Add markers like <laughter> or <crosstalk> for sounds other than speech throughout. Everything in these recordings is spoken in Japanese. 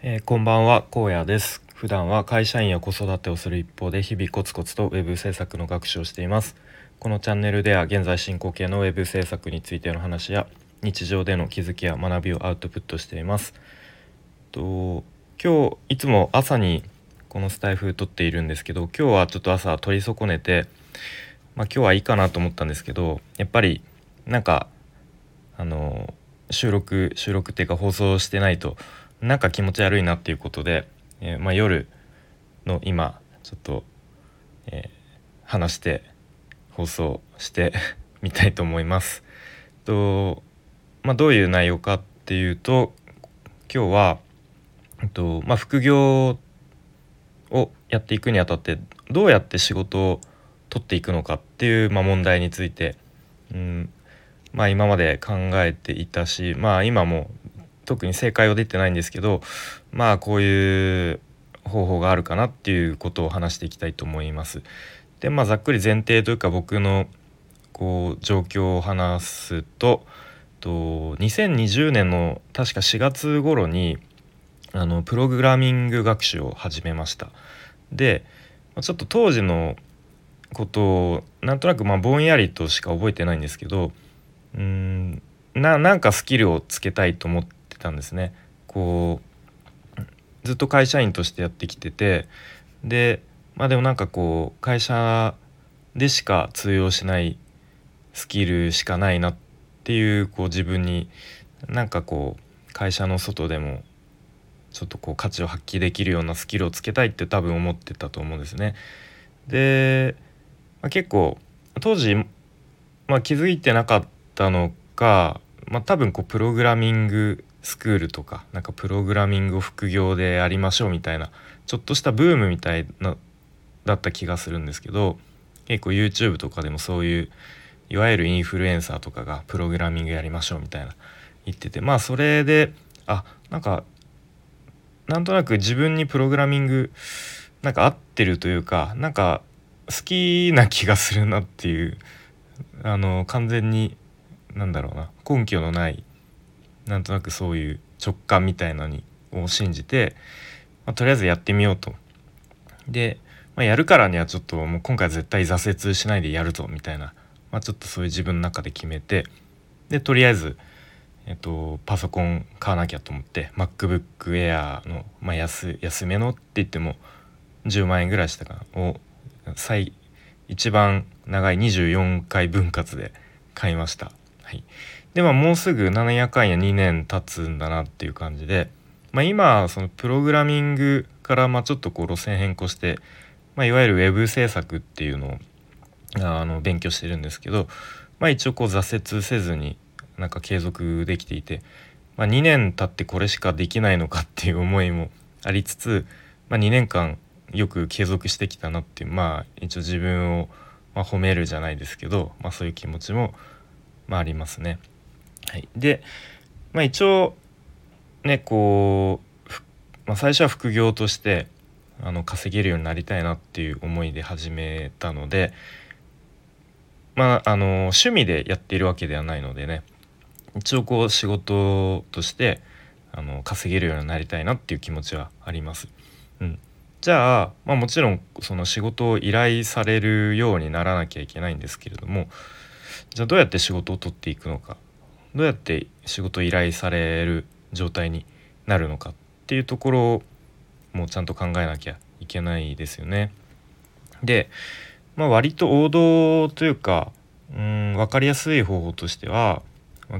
えー、こんばんは荒野です。普段は会社員や子育てをする一方で日々コツコツとウェブ制作の学習をしています。このチャンネルでは現在進行形のウェブ制作についての話や日常での気づきや学びをアウトプットしています。と今日いつも朝にこのスタイフ撮っているんですけど今日はちょっと朝取り損ねてまあ、今日はいいかなと思ったんですけどやっぱりなんかあの収録収録っていうか放送してないとなんか気持ち悪いなっていうことで、えー、まあ、夜の今ちょっと、えー、話して放送して <laughs> みたいと思います。とまあ、どういう内容かっていうと今日は、えっとまあ、副業をやっていくにあたってどうやって仕事を取っていくのかっていう、まあ、問題について、うんまあ、今まで考えていたしまあ今も特に正解は出てないんですけどまあこういう方法があるかなっていうことを話していきたいと思います。でまあざっくり前提というか僕のこう状況を話すとと2020年の確か4月頃にあのプログラミング学習を始めました。でちょっと当時のことをなんとなくまあぼんやりとしか覚えてないんですけどうんななんかスキルをつけたいと思ってたんですね。こうずっと会社員としてやってきててでまあでもなんかこう会社でしか通用しないスキルしかないなっていうこう自分になんかこう会社の外でもちょっとこう価値を発揮できるようなスキルをつけたいって多分思ってたと思うんですね。で、まあ、結構当時、まあ、気づいてなかったのか、まあ、多分こうプログラミングスクールとかなんかプログラミングを副業でやりましょうみたいなちょっとしたブームみたいなだった気がするんですけど結構 YouTube とかでもそういういわゆるインフルエンサーとかがプログラミングやりましょうみたいな言っててまあそれであなんかなんとなく自分にプログラミングなんか合ってるというかなんか好きな気がするなっていうあの完全になんだろうな根拠のないなんとなくそういう直感みたいなのにを信じて、まあ、とりあえずやってみようと。で、まあ、やるからにはちょっともう今回絶対挫折しないでやるぞみたいな、まあ、ちょっとそういう自分の中で決めてでとりあえず、えっと、パソコン買わなきゃと思って MacBook Air の、まあ安、安めのって言っても10万円ぐらいしたかなを最一番長い24回分割で買いました。はい、でまあもうすぐ7夜間や2年経つんだなっていう感じで、まあ、今そのプログラミングからまあちょっとこう路線変更して、まあ、いわゆる web 制作っていうのをあの勉強してるんですけど、まあ、一応こう挫折せずになんか継続できていて、まあ、2年経ってこれしかできないのかっていう思いも <laughs> ありつつ、まあ、2年間よく継続してきたなっていうまあ一応自分を、まあ、褒めるじゃないですけど、まあ、そういう気持ちも、まあ、ありますね。はい、で、まあ、一応ねこう、まあ、最初は副業としてあの稼げるようになりたいなっていう思いで始めたのでまああの趣味でやっているわけではないのでね一応こう仕事としてあの稼げるようになりたいなっていう気持ちはあります。うん、じゃあ、まあ、もちろんその仕事を依頼されるようにならなきゃいけないんですけれどもじゃあどうやって仕事を取っていくのかどうやって仕事依頼される状態になるのかっていうところをもうちゃんと考えなきゃいけないですよね。で、まあ、割と王道というかうん分かりやすい方法としては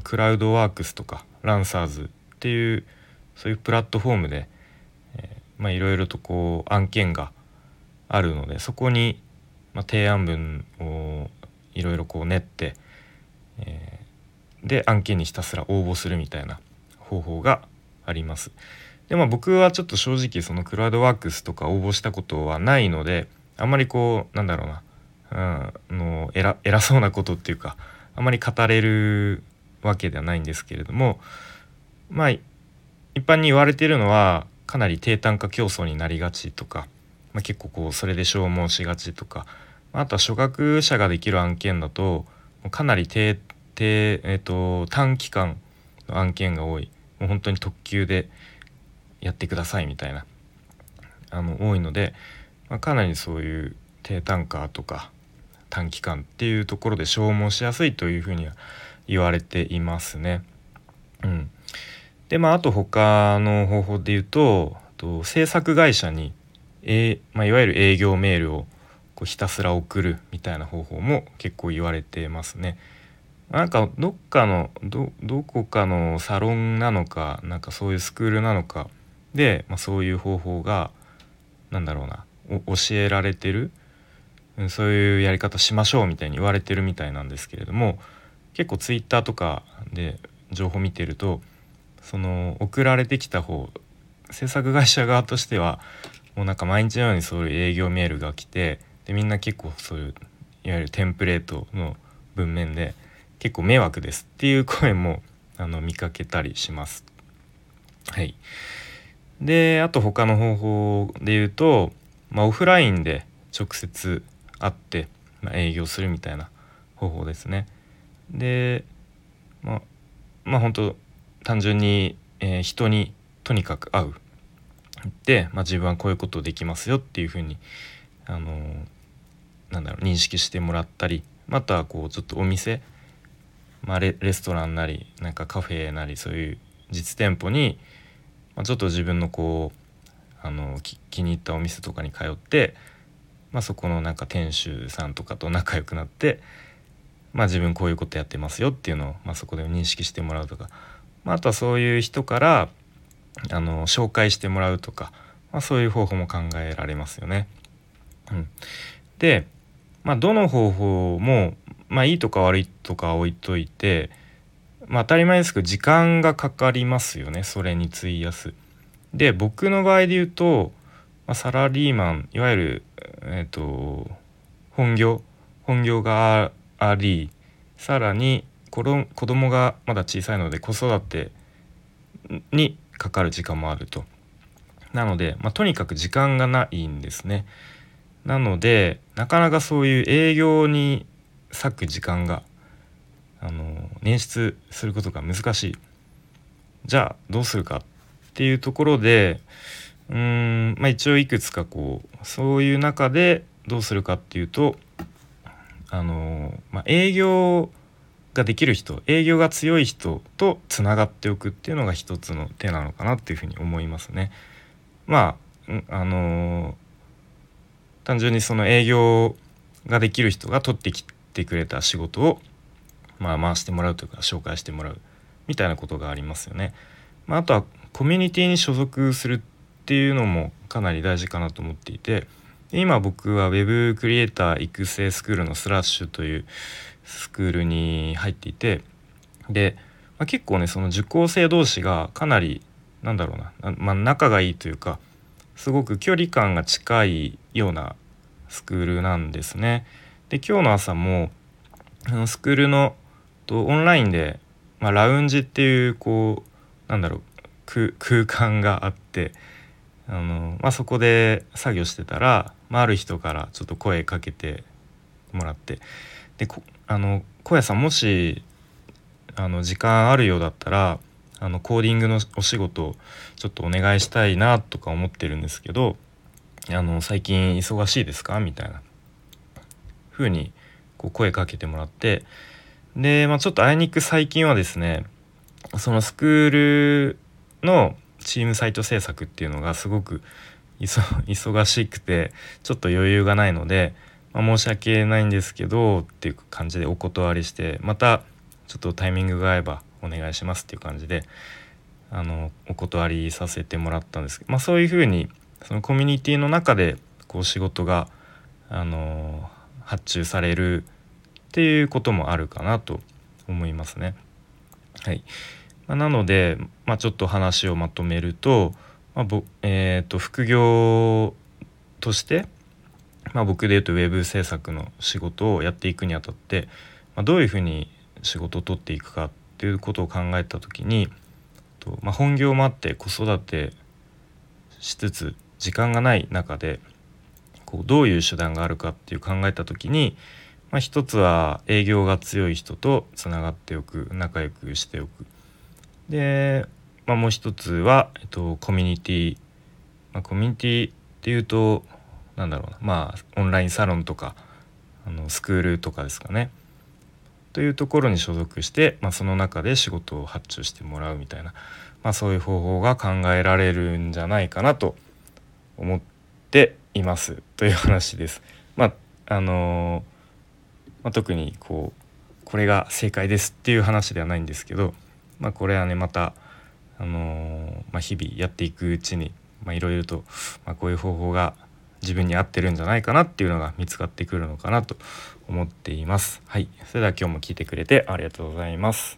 クラウドワークスとかランサーズっていうそういうプラットフォームでいろいろとこう案件があるのでそこに、まあ、提案文をいろいろこう練って、で案件にひたすら応募するみたいな方法があります。でまあ僕はちょっと正直そのクラウドワークスとか応募したことはないのであんまりこうなんだろうな、うん、の偉偉そうなことっていうかあんまり語れるわけではないんですけれどもまあ一般に言われてるのはかなり低単価競争になりがちとか、まあ、結構こうそれで消耗しがちとかあとは初学者ができる案件だとかなり低低、えーと、短期間の案件が多いもう本当に特急でやってくださいみたいなあの多いので、まあ、かなりそういう低単価とか短期間っていうところで消耗しやすいというふうには言われていますね。うん、でまああと他の方法で言うとと制作会社に、えまあ、いわゆる営業メールをこうひたすら送るみたいな方法も結構言われてますね。なんかどっかのどどこかのサロンなのかなんかそういうスクールなのかで、まあ、そういう方法がなんだろうな教えられてるそういうやり方しましょうみたいに言われてるみたいなんですけれども結構ツイッターとかで情報見てるとその送られてきた方制作会社側としてはもうなんか毎日のようにそういう営業メールが来てでみんな結構そういういわゆるテンプレートの文面で結構迷惑ですっていう声もあの見かけたりします。はい、であと他の方法で言うと、まあ、オフラインで直接会って、まあ、営業するみたいな方法ですね。でまあまあ本当単純に、えー、人にとにかく会うで、まあ、自分はこういうことできますよっていうふうに、あのー、なんだろう認識してもらったりまたこうちょっとお店、まあレ、ストランなりなんかカフェなりそういう実店舗に、まあ、ちょっと自分のこうあの気に入ったお店とかに通って、まあ、そこのなんか店主さんとかと仲良くなって、まあ、自分こういうことやってますよっていうのを、まあ、そこで認識してもらうとか、まあ、あとはそういう人からあの紹介してもらうとか、まあ、そういう方法も考えられますよね。うん、で、まあ、どの方法も、まあ、いいとか悪いとか置いといて、まあ、当たり前ですけど時間がかかりますよねそれに費やす。で僕の場合で言うと、まあ、サラリーマンいわゆる、えーと、本業本業がありさらに子供がまだ小さいので子育てにかかる時間もあると。なので、まあ、とにかく時間がないんですね。なのでなかなかそういう営業に割く時間があの捻出することが難しい。じゃあどうするかっていうところでうーん、まあ、一応いくつかこうそういう中でどうするかっていうとあの、まあ、営業ができる人営業が強い人とつながっておくっていうのが一つの手なのかなっていうふうに思いますね。まああの単純にその営業ができる人が取ってきてくれた仕事を、まあ、回してもらうというか紹介してもらうみたいなことがありますよね。まあ、あとはコミュニティに所属するっていうのもかなり大事かなと思っていて今僕は Web クリエイター育成スクールのスラッシュというスクールに入っていてで、まあ、結構ねその受講生同士がかなりなんだろうな、まあ、仲がいいというかすごく距離感が近いようなスクールなんですね。で今日の朝もあのスクールのとオンラインで、まあ、ラウンジっていうこうなんだろう空間があってあの、まあ、そこで作業してたら、まあ、ある人からちょっと声かけてもらってであの小屋さんもしあの時間あるようだったらあのコーディングのお仕事ちょっとお願いしたいなとか思ってるんですけどあの最近忙しいですか？みたいな。風にこう声かけてもらってで、まあ、ちょっとあいにく最近はですねそのスクールのチームサイト制作っていうのがすごく <laughs> 忙しくてちょっと余裕がないのでまあ、申し訳ないんですけどっていう感じでお断りしてまたちょっとタイミングが合えばお願いしますっていう感じであのお断りさせてもらったんですけど、まあ、そういうふうにそのコミュニティの中でこう仕事があの発注されるっていうこともあるかなと思いますね。はいまあ、なので、まあ、ちょっと話をまとめると,、まあぼえーと副業としてまあ、僕で言うとウェブ制作の仕事をやっていくにあたって、まあ、どういうふうに仕事を取っていくかっていうことを考えた時にと、まあ、本業もあって子育てしつつ時間がない中でこうどういう手段があるかっていう考えた時に、まあ、一つは営業が強い人とつながっておく仲良くしておく。でまあ、もう一つは、えっと、コミュニティ、まあ、コミュニティっていうとなんだろうな。まあオンラインサロンとかあのスクールとかですかね。というところに所属して、まあ、その中で仕事を発注してもらうみたいな、まあ、そういう方法が考えられるんじゃないかなと思っていますという話です。まああのまあ、特にこうこれが正解ですっていう話ではないんですけど、まあ、これはねまた、あのまあ、日々やっていくうちにいろいろと、まあ、こういう方法が自分に合ってるんじゃないかなっていうのが見つかってくるのかなと思っています。はい、それでは今日も聞いてくれてありがとうございます。